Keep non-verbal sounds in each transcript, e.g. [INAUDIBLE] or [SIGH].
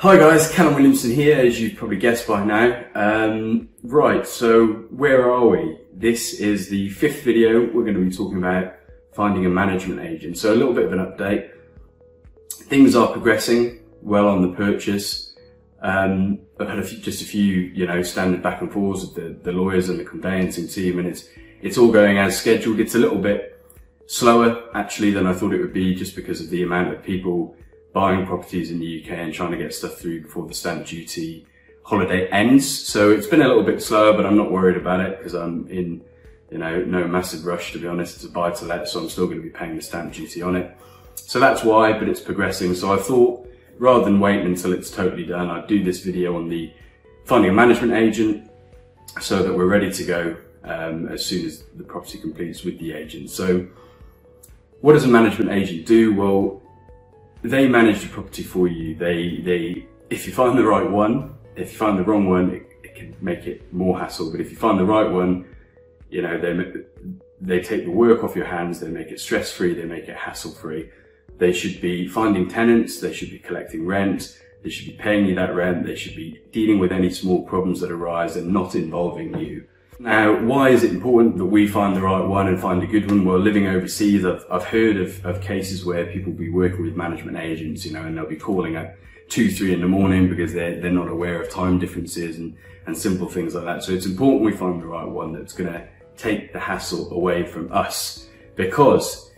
Hi guys, Callum Williamson here, as you've probably guessed by now. Um, right, so where are we? This is the fifth video. We're going to be talking about finding a management agent. So a little bit of an update. Things are progressing well on the purchase. Um, I've had a few, just a few, you know, standard back and forths with the, the lawyers and the conveyancing team, and it's it's all going as scheduled. It's a little bit slower actually than I thought it would be, just because of the amount of people buying properties in the UK and trying to get stuff through before the stamp duty holiday ends. So it's been a little bit slower, but I'm not worried about it because I'm in, you know, no massive rush to be honest. A buy to let, so I'm still going to be paying the stamp duty on it. So that's why, but it's progressing. So I thought rather than waiting until it's totally done, I'd do this video on the finding a management agent so that we're ready to go um, as soon as the property completes with the agent. So what does a management agent do? Well, they manage the property for you. They, they, if you find the right one, if you find the wrong one, it, it can make it more hassle. But if you find the right one, you know, they, they take the work off your hands, they make it stress free, they make it hassle free. They should be finding tenants, they should be collecting rent, they should be paying you that rent, they should be dealing with any small problems that arise and not involving you. Now, why is it important that we find the right one and find a good one? Well, living overseas, I've, I've heard of, of cases where people will be working with management agents, you know, and they'll be calling at two, three in the morning because they're, they're not aware of time differences and, and simple things like that. So it's important we find the right one that's going to take the hassle away from us because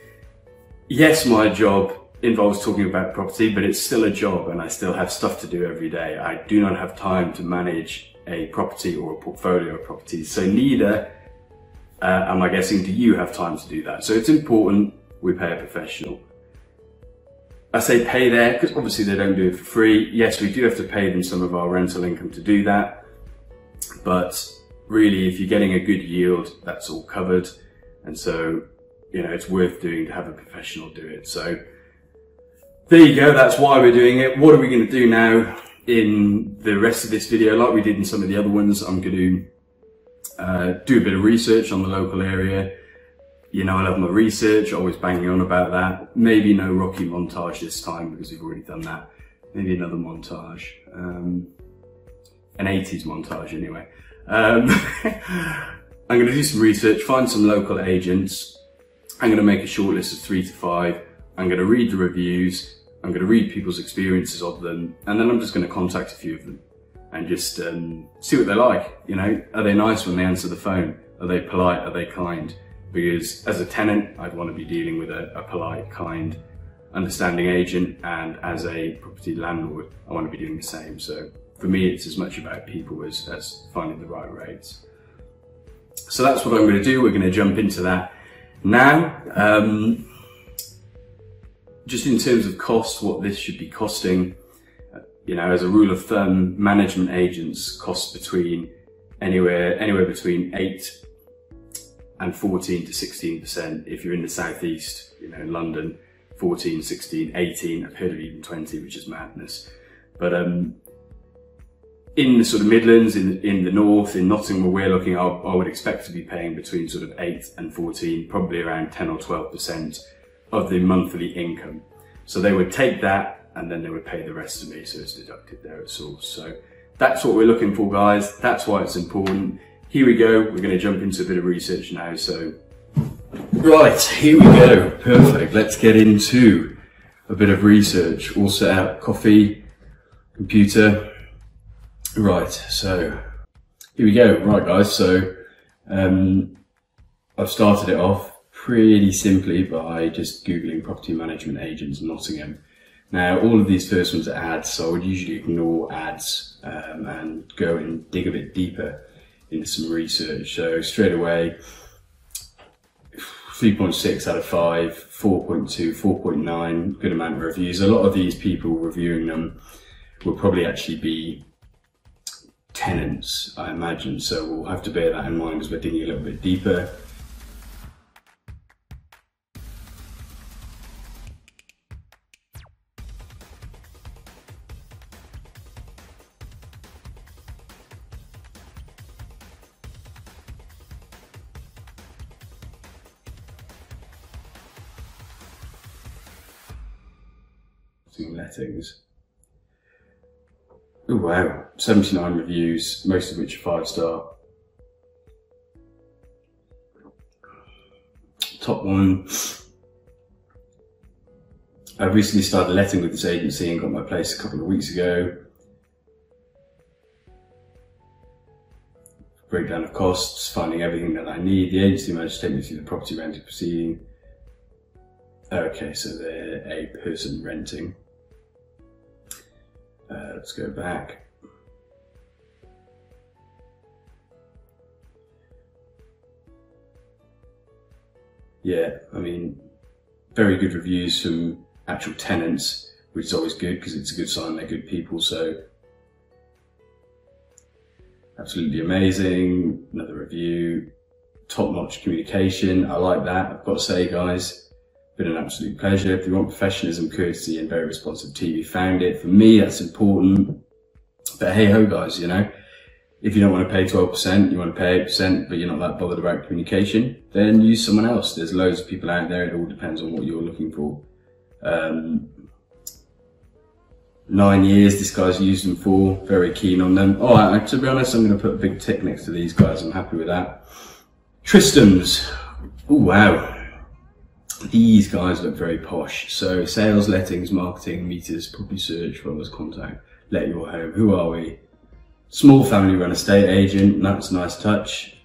yes, my job involves talking about property, but it's still a job and I still have stuff to do every day. I do not have time to manage a property or a portfolio of properties. So neither uh, am I guessing do you have time to do that. So it's important we pay a professional. I say pay there because obviously they don't do it for free. Yes, we do have to pay them some of our rental income to do that. But really, if you're getting a good yield, that's all covered. And so, you know, it's worth doing to have a professional do it. So there you go. That's why we're doing it. What are we going to do now? In the rest of this video, like we did in some of the other ones, I'm going to uh, do a bit of research on the local area. You know, I love my research, always banging on about that. Maybe no Rocky montage this time because we've already done that. Maybe another montage. Um, an 80s montage anyway. Um, [LAUGHS] I'm going to do some research, find some local agents. I'm going to make a short list of three to five. I'm going to read the reviews I'm going to read people's experiences of them, and then I'm just going to contact a few of them and just um, see what they're like. You know, are they nice when they answer the phone? Are they polite? Are they kind? Because as a tenant, I'd want to be dealing with a, a polite, kind, understanding agent, and as a property landlord, I want to be doing the same. So for me, it's as much about people as, as finding the right rates. So that's what I'm going to do. We're going to jump into that now. Um, just in terms of cost, what this should be costing, you know, as a rule of thumb, management agents cost between anywhere anywhere between eight and 14 to 16 percent. If you're in the southeast, you know, in London, 14, 16, 18. I've heard of even 20, which is madness. But um, in the sort of Midlands, in in the north, in Nottingham, where we're looking, I, I would expect to be paying between sort of eight and 14, probably around 10 or 12 percent of the monthly income. So they would take that and then they would pay the rest to me, so it's deducted there at source. So that's what we're looking for, guys. That's why it's important. Here we go. We're going to jump into a bit of research now. So, right, here we go. Perfect. Let's get into a bit of research. All set out, coffee, computer. Right, so here we go. Right, guys. So um, I've started it off pretty simply by just Googling property management agents in Nottingham. Now, all of these first ones are ads, so I would usually ignore ads um, and go and dig a bit deeper into some research. So straight away, 3.6 out of 5, 4.2, 4.9, good amount of reviews. A lot of these people reviewing them will probably actually be tenants, I imagine. So we'll have to bear that in mind as we're digging a little bit deeper. Lettings. Oh wow, 79 reviews, most of which are five star. Top one. I recently started letting with this agency and got my place a couple of weeks ago. Breakdown of costs, finding everything that I need. The agency managed to take me through the property renting proceeding. Okay, so they're a person renting. Uh, let's go back. Yeah, I mean, very good reviews from actual tenants, which is always good because it's a good sign they're good people. So, absolutely amazing. Another review, top notch communication. I like that. I've got to say, guys, been an absolute pleasure. If you want professionalism, courtesy, and very responsive TV, found it. For me, that's important. But hey ho, guys, you know, if you don't want to pay 12%, you want to pay 8%, but you're not that bothered about communication, then use someone else. There's loads of people out there. It all depends on what you're looking for. Um, nine years this guy's used them for. Very keen on them. Oh, to be honest, I'm going to put a big tick next to these guys. I'm happy with that. Tristram's. Oh, wow. These guys look very posh. So sales, lettings, marketing, meters, property search, followers, contact, let your home. Who are we? Small family run estate agent. That's a nice touch.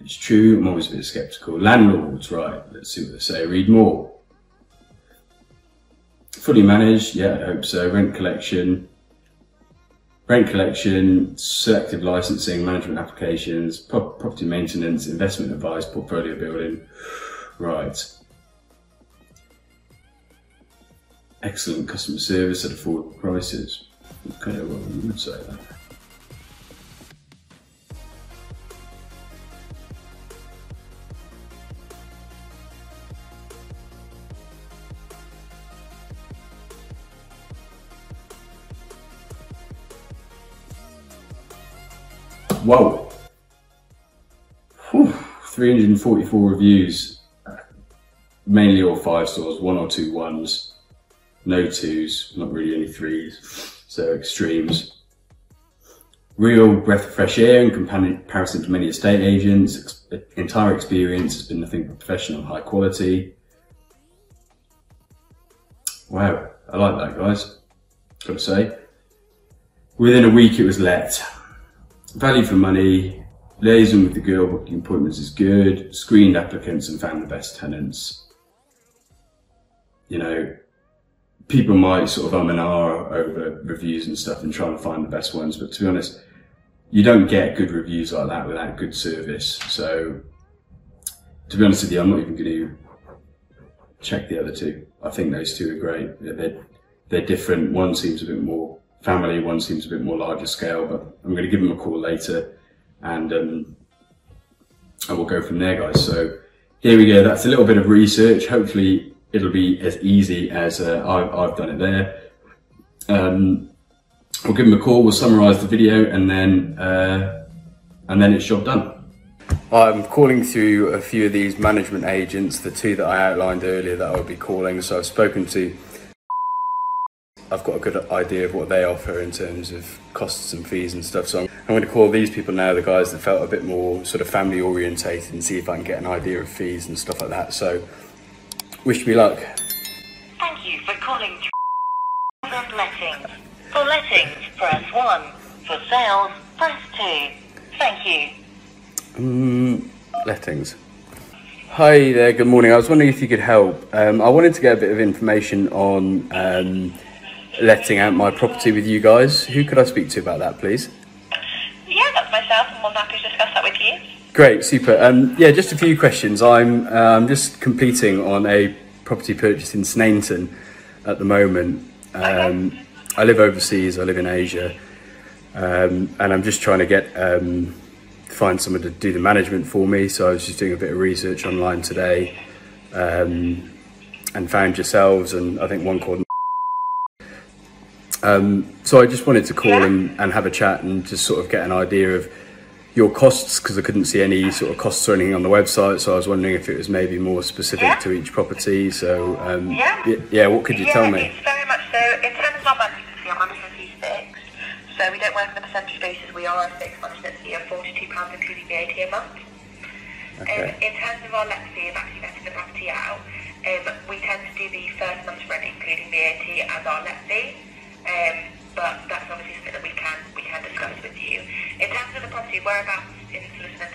It's true. I'm always a bit skeptical. Landlords, right. Let's see what they say. Read more. Fully managed. Yeah, I hope so. Rent collection. Rent collection, selective licensing, management applications, property maintenance, investment advice, portfolio building. Right. Excellent customer service at affordable prices. Kind of what we would say that. Whoa! Whew. 344 reviews, mainly all five stars, one or two ones no twos, not really any threes, so extremes. Real breath of fresh air in comparison to many estate agents. Entire experience has been nothing but professional, high quality. Wow, I like that, guys. Gotta say. Within a week, it was let. Value for money. Liaison with the girl booking appointments is good. Screened applicants and found the best tenants. You know, people might sort of um and ah over reviews and stuff and trying to find the best ones, but to be honest, you don't get good reviews like that without good service. So, to be honest with you, I'm not even going to check the other two. I think those two are great. They're, they're different. One seems a bit more family, one seems a bit more larger scale, but I'm going to give them a call later and um, I will go from there, guys. So, here we go. That's a little bit of research. Hopefully, it'll be as easy as uh, I've, I've, done it there. Um, we'll give them a call, we'll summarise the video and then, uh, and then it's job done. I'm calling through a few of these management agents, the two that I outlined earlier that I'll be calling. So I've spoken to, I've got a good idea of what they offer in terms of costs and fees and stuff. So I'm, I'm going to call these people now, the guys that felt a bit more sort of family orientated and see if I can get an idea of fees and stuff like that. So Wish me luck. Thank you for calling Lettings. For lettings, press 1. For sales, press 2. Thank you. Um, lettings. Hi there, good morning. I was wondering if you could help. Um, I wanted to get a bit of information on um, letting out my property with you guys. Who could I speak to about that, please? Yeah, that's myself. I'm more happy to discuss that with you. Great, super. Um, yeah, just a few questions. I'm um, just completing on a property purchase in Sneinton at the moment. Um, I live overseas. I live in Asia, um, and I'm just trying to get um, find someone to do the management for me. So I was just doing a bit of research online today, um, and found yourselves, and I think one called. Um, so I just wanted to call and, and have a chat and just sort of get an idea of your costs because I couldn't see any sort of costs or anything on the website. So I was wondering if it was maybe more specific yeah. to each property. So um, yeah. yeah, what could you yeah, tell me? It's very much so. In terms of our monthly fee, our monthly fee fixed. So we don't work on a percentage basis. We are a fixed monthly fee of £42 including VAT a month. Okay. Um, in terms of our let fee of actually letting the property out, um, we tend to do the first month's rent including VAT as our let fee. Um, but that's obviously something that we can we can discuss with you. In terms of the property, whereabouts in is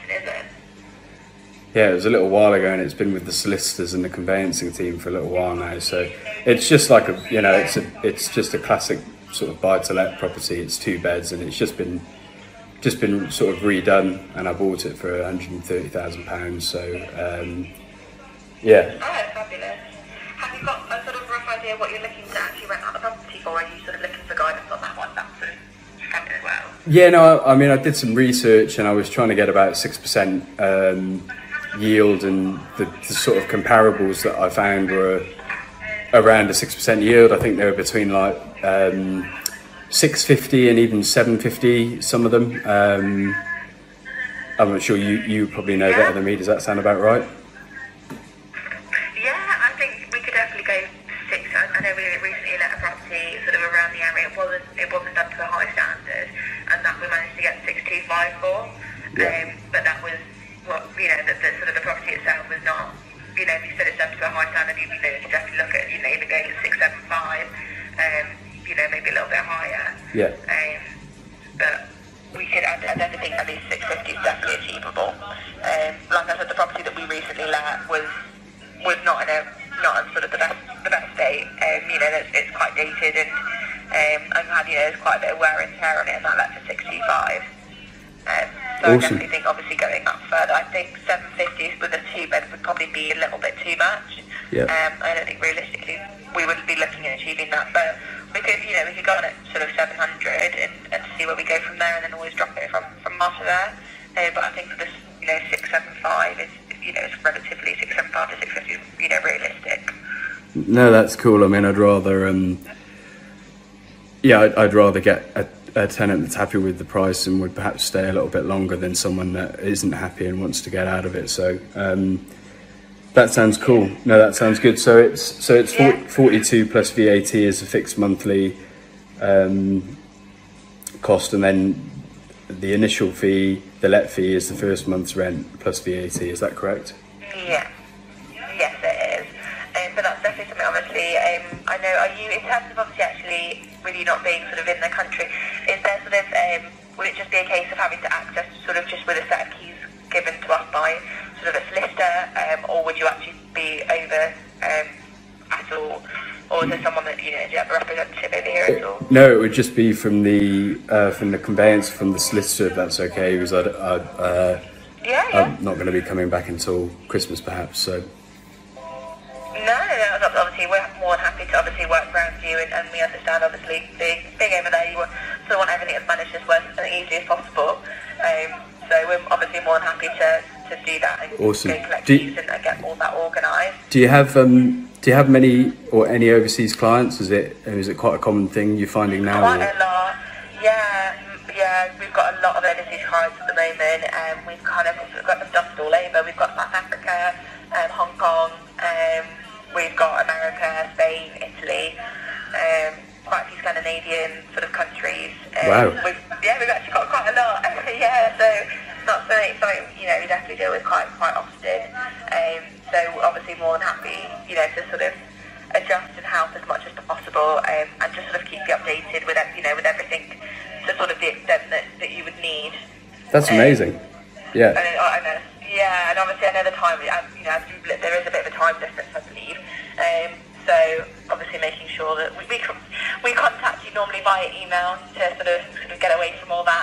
it? Yeah, it was a little while ago, and it's been with the solicitors and the conveyancing team for a little while now. So it's just like a, you know, it's a, it's just a classic sort of buy-to-let property. It's two beds, and it's just been, just been sort of redone, and I bought it for 130 thousand pounds. So um, yeah, Oh, fabulous. Have you got a sort of rough idea what you're looking to actually rent out the property for? Are you sort of looking for guidance on that one? That's sort of fun as well. Yeah, no, I mean, I did some research and I was trying to get about 6% um, yield, and the, the sort of comparables that I found were around a 6% yield. I think they were between like um, 650 and even 750, some of them. Um, I'm not sure you, you probably know better than me. Does that sound about right? Five for. Yeah. Um, but that was what you know the, the sort of the property itself was not. You know, if you said it's done to a high standard, you, you know, you could definitely look at you know even going at six seven five. Um, you know, maybe a little bit higher. Yeah. Um, but we could, I, I definitely think at least 650 is definitely achievable. Um, like I said, the property that we recently let was was not in a not in sort of the best the best state. Um, you know, it's, it's quite dated and um, and had you know there's quite a bit of wear and tear on it, and that led to 625. Um, so I definitely think obviously going up further, I think 750 with a two bed would probably be a little bit too much. Yeah. Um, I don't think realistically we wouldn't be looking at achieving that, but we could, you know, we could go on at sort of 700 and, and see where we go from there, and then always drop it from from after there. Uh, but I think for this, you know, 675 is, you know, it's relatively 675 to 650, you know, realistic. No, that's cool. I mean, I'd rather, um, yeah, I'd, I'd rather get a, a tenant that's happy with the price and would perhaps stay a little bit longer than someone that isn't happy and wants to get out of it. So um, that sounds cool. No, that sounds good. So it's so it's 40, 42 plus VAT is a fixed monthly um, cost, and then the initial fee, the let fee, is the first month's rent plus VAT. Is that correct? Yeah. Yes, it is. Um, but that's definitely something, obviously, um, I know, are you, in terms of obviously actually, with you not being sort of in the country, is there sort of, um, will it just be a case of having to access sort of just with a set of keys given to us by sort of a solicitor, um, or would you actually be over um, at all? Or is there someone that, you know, do you have a representative over here at all? No, it would just be from the uh, from the conveyance from the solicitor, if that's okay. Because I'd, I'd, uh, Yeah, yeah. I'm not going to be coming back until Christmas, perhaps. So No, no, no, obviously we're more than happy to obviously work around you and, and we understand obviously being, being over there you want, of want everything as managed as well as easy as possible. Um, so we're obviously more than happy to, to do that and Awesome. go collect Do- keys and, and get all that organised. do you have um, do you have many or any overseas clients? Is it is it quite a common thing you're finding now? Quite or- a lot. Yeah, yeah, we've got a lot of overseas clients at the moment. Um, we've kind of we've got them dotted all over. We've got Wow. We've, yeah, we've actually got quite a lot. [LAUGHS] yeah, so not something, something you know we definitely deal with quite quite often. Um, so obviously more than happy, you know, to sort of adjust and help as much as possible, um, and just sort of keep you updated with you know with everything to sort of the extent that, that you would need. That's amazing. Yeah. And I I know, yeah,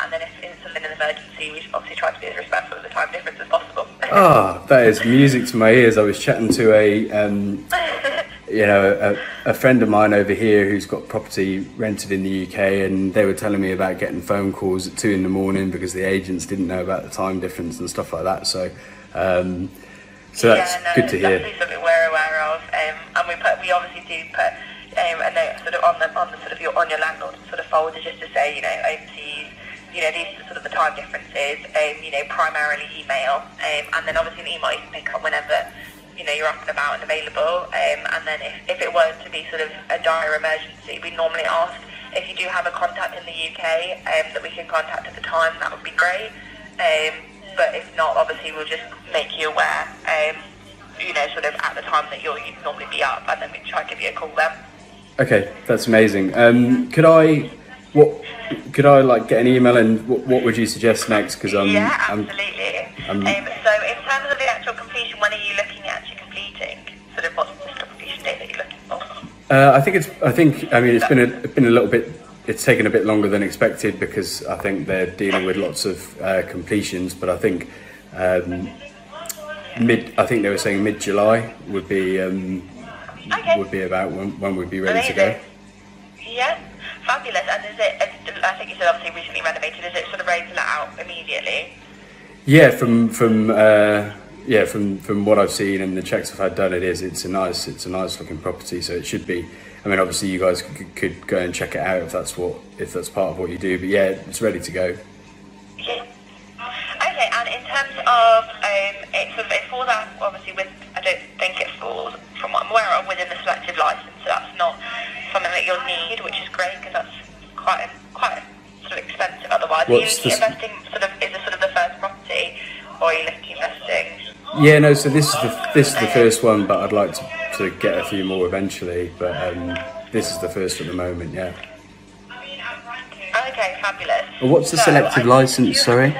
that, and then if it's something an emergency, we obviously try to be as respectful of the time difference as possible. Ah, that is music to my ears. I was chatting to a, um, [LAUGHS] you know, a, a friend of mine over here who's got property rented in the UK, and they were telling me about getting phone calls at two in the morning because the agents didn't know about the time difference and stuff like that. So, um, so that's yeah, no, good to hear. definitely something we're aware of, um, and we put we obviously do put um, a note sort of on the on the sort of your on your landlord sort of folder just to say you know overseas. You know, these are sort of the time differences, um, you know, primarily email, um, and then obviously an email you can pick up whenever, you know, you're up and about and available. Um, and then if, if it were to be sort of a dire emergency, we normally ask If you do have a contact in the UK um, that we can contact at the time, that would be great. Um, but if not, obviously we'll just make you aware. Um, you know, sort of at the time that you'll you'd normally be up, and then we try and give you a call then. Okay, that's amazing. Um, could I, what, could I like get an email and what, what would you suggest next? Because I'm, yeah, absolutely. I'm- um, so in terms of the actual completion, when are you looking at actually completing? Sort of what's the completion date that you're looking for? Uh, I think it's. I think. I mean, it's been a been a little bit. It's taken a bit longer than expected because I think they're dealing with lots of uh, completions. But I think um, mid. I think they were saying mid July would be um, Okay. would be about when, when we'd be ready to go. Yeah, fabulous. And is it? I think you said obviously recently renovated. Is it sort of ready to let out immediately? Yeah, from from uh, yeah from from what I've seen and the checks I've had done, it is. It's a nice it's a nice looking property. So it should be. I mean, obviously you guys could, could go and check it out if that's what if that's part of what you do. But yeah, it's ready to go. Yeah. Okay, and in terms of um, it sort of it falls out obviously with I don't think it falls from what I'm aware of within the selective license. So that's not something that you'll need, which is great because that's quite quite sort of expensive otherwise. What's are you investing sort of is this sort of the first property, or are you looking investing? Yeah, no. So this is the this is the first one, but I'd like to, to get a few more eventually. But um, this is the first at the moment. Yeah. Okay, fabulous. Well, what's the So, selective license? Sorry.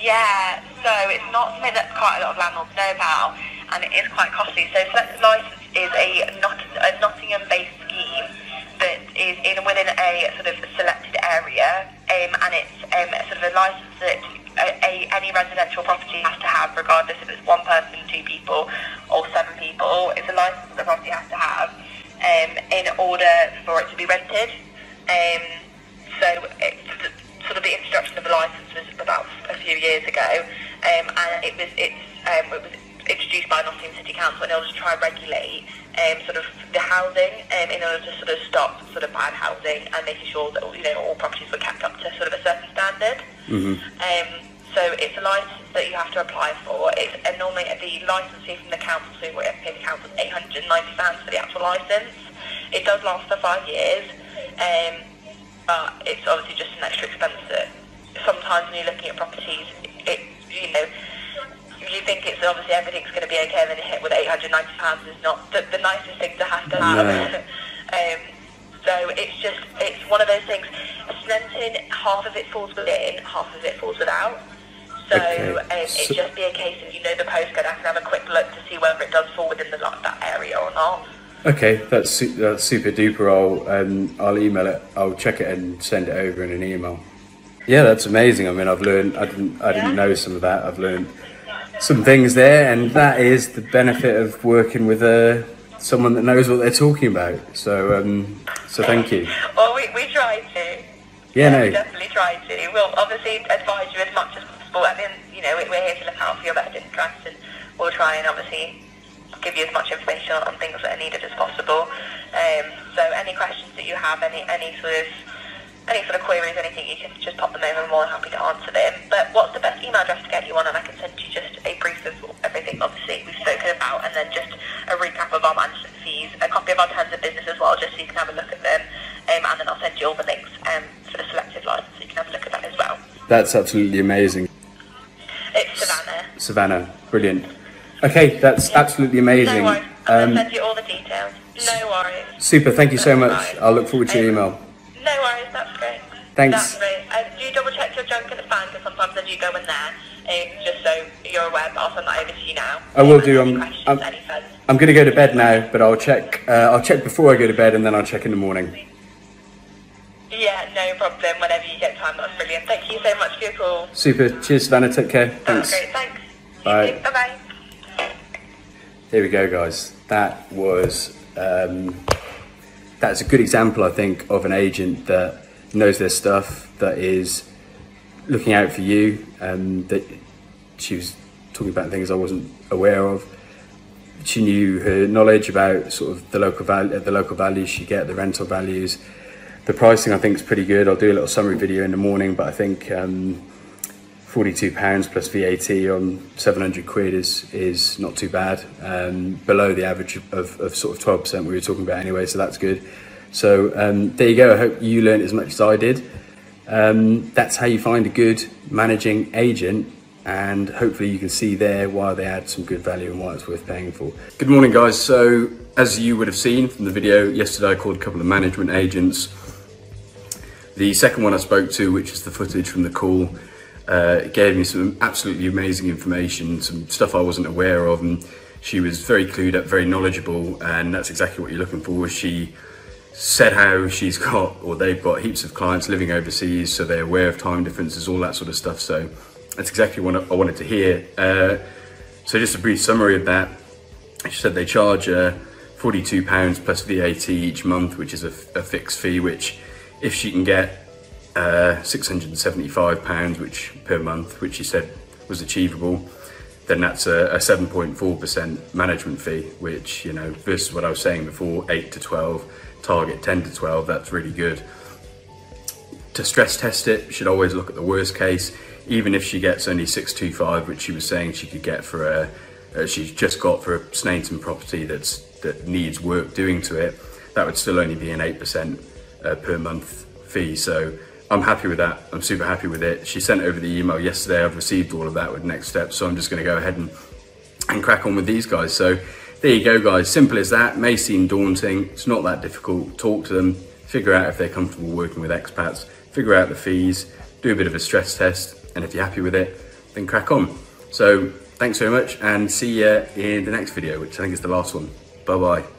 Yeah, so it's not something that quite a lot of landlords know about, and it is quite costly. So selective license is a, Not- a Nottingham-based is in within a sort of selected area, um, and it's um, sort of a license that a, a, any residential property has to have, regardless if it's one person, two people, or seven people. It's a license that the property has to have um, in order for it to be rented. Um, so it, sort of the introduction of the license was about a few years ago, um, and it was it's um, it was introduced by Nottingham City Council in order to try and regulate um, sort of the housing, um, in order to sort of stop sort of bad housing and making sure that you know all properties were kept up to sort of a certain standard. Um, so it's a license that you have to apply for. It's and normally the license fee from the council, so we have to pay the council eight hundred and ninety pounds for the actual license. It does last for five years. Um, but it's obviously just an extra expense that sometimes when you're looking at properties, it you know you think it's obviously everything's going to be okay, and then you hit with 890 pounds is not the, the nicest thing to have to have. No. [LAUGHS] it's just it's one of those things. Sneinton, half of it falls within, half of it falls without. So Okay. um, it'd So- just be a case of you know the postcode. I can have a quick look to see whether it does fall within the like, that area or not. Okay, that's su- that's super duper. I'll um, I'll email it. I'll check it and send it over in an email. Yeah, that's amazing. I mean, I've learned. I didn't. I didn't Yeah. know some of that. I've learned some things there, and that is the benefit of working with uh, someone that knows what they're talking about. So, um, so thank you. Well, we, we try to. Yeah, no. we definitely try to. We'll obviously advise you as much as possible. I mean, you know, we- we're here to look out for your best interest, and we'll try and obviously give you as much information on things that are needed as possible. Um, so, any questions that you have, any any sort of any sort of queries, anything, you can just pop them over. I'm more than happy to answer them. But what's the best email address to get you on? And I can send you just a brief of everything, obviously, we've spoken about, and then just a recap of our management fees, a copy of our terms of business as well, just so you can have a look at them. Um, and then I'll send you all the links um, for the selective license, so you can have a look at that as well. That's absolutely amazing, It's Savannah. Savannah. Brilliant. Okay, that's absolutely amazing. No. I'll Um, send you all the details. No worries. super. Thank you so much. I'll look forward to your Um, email. No worries, that's great. Thanks. That's great. Uh, do you double check your junk and spam I go in there, um, just so you're aware, but I'll send that over to you now. I will do, I'm- I'm- I'm going to go to bed now, but I'll check. Uh, I'll check before I go to bed, and then I'll check in the morning. Yeah, no problem. Whenever you get time, that's brilliant. Thank you so much for your call. Super. Cheers, Savannah. Take care. Thanks. great. Thanks. Bye. Bye bye. There we go, guys. That was um, that's a good example, I think, of an agent that knows their stuff, that is looking out for you. Um, that she was talking about things I wasn't aware of. She knew her knowledge about sort of the local value, the local values she get, the rental values. The pricing, I think, is pretty good. I'll do a little summary video in the morning, but I think. Um, Forty-two pounds plus VAT on seven hundred quid is is not too bad. Um, below the average of, of sort of twelve percent we were talking about anyway, so that's good. So um, there you go. I hope you learned as much as I did. Um, that's how you find a good managing agent and hopefully you can see there why they add some good value and why it's worth paying for. Good morning guys. So as you would have seen from the video yesterday I called a couple of management agents. The second one I spoke to which is the footage from the call uh, gave me some absolutely amazing information, some stuff I wasn't aware of and she was very clued up, very knowledgeable and that's exactly what you're looking for. She said how she's got or they've got heaps of clients living overseas so they're aware of time differences, all that sort of stuff. So that's exactly what I wanted to hear. Uh, so just a brief summary of that. She said they charge uh, £42 plus VAT each month, which is a, a, fixed fee, which if she can get uh, £675 which per month, which she said was achievable, then that's a, a 7.4% management fee, which, you know, versus what I was saying before, 8 to 12, target 10 to 12, that's really good. To stress test it, should always look at the worst case even if she gets only 625, which she was saying she could get for a, uh, she's just got for a Sneinton property that's that needs work doing to it, that would still only be an 8% uh, per month fee. So I'm happy with that. I'm super happy with it. She sent over the email yesterday. I've received all of that with next steps. So I'm just going to go ahead and, and crack on with these guys. So there you go, guys. Simple as that. May seem daunting. It's not that difficult. Talk to them, figure out if they're comfortable working with expats, figure out the fees, do a bit of a stress test, and if you're happy with it, then crack on. So thanks very much and see you in the next video, which I think is the last one. Bye bye.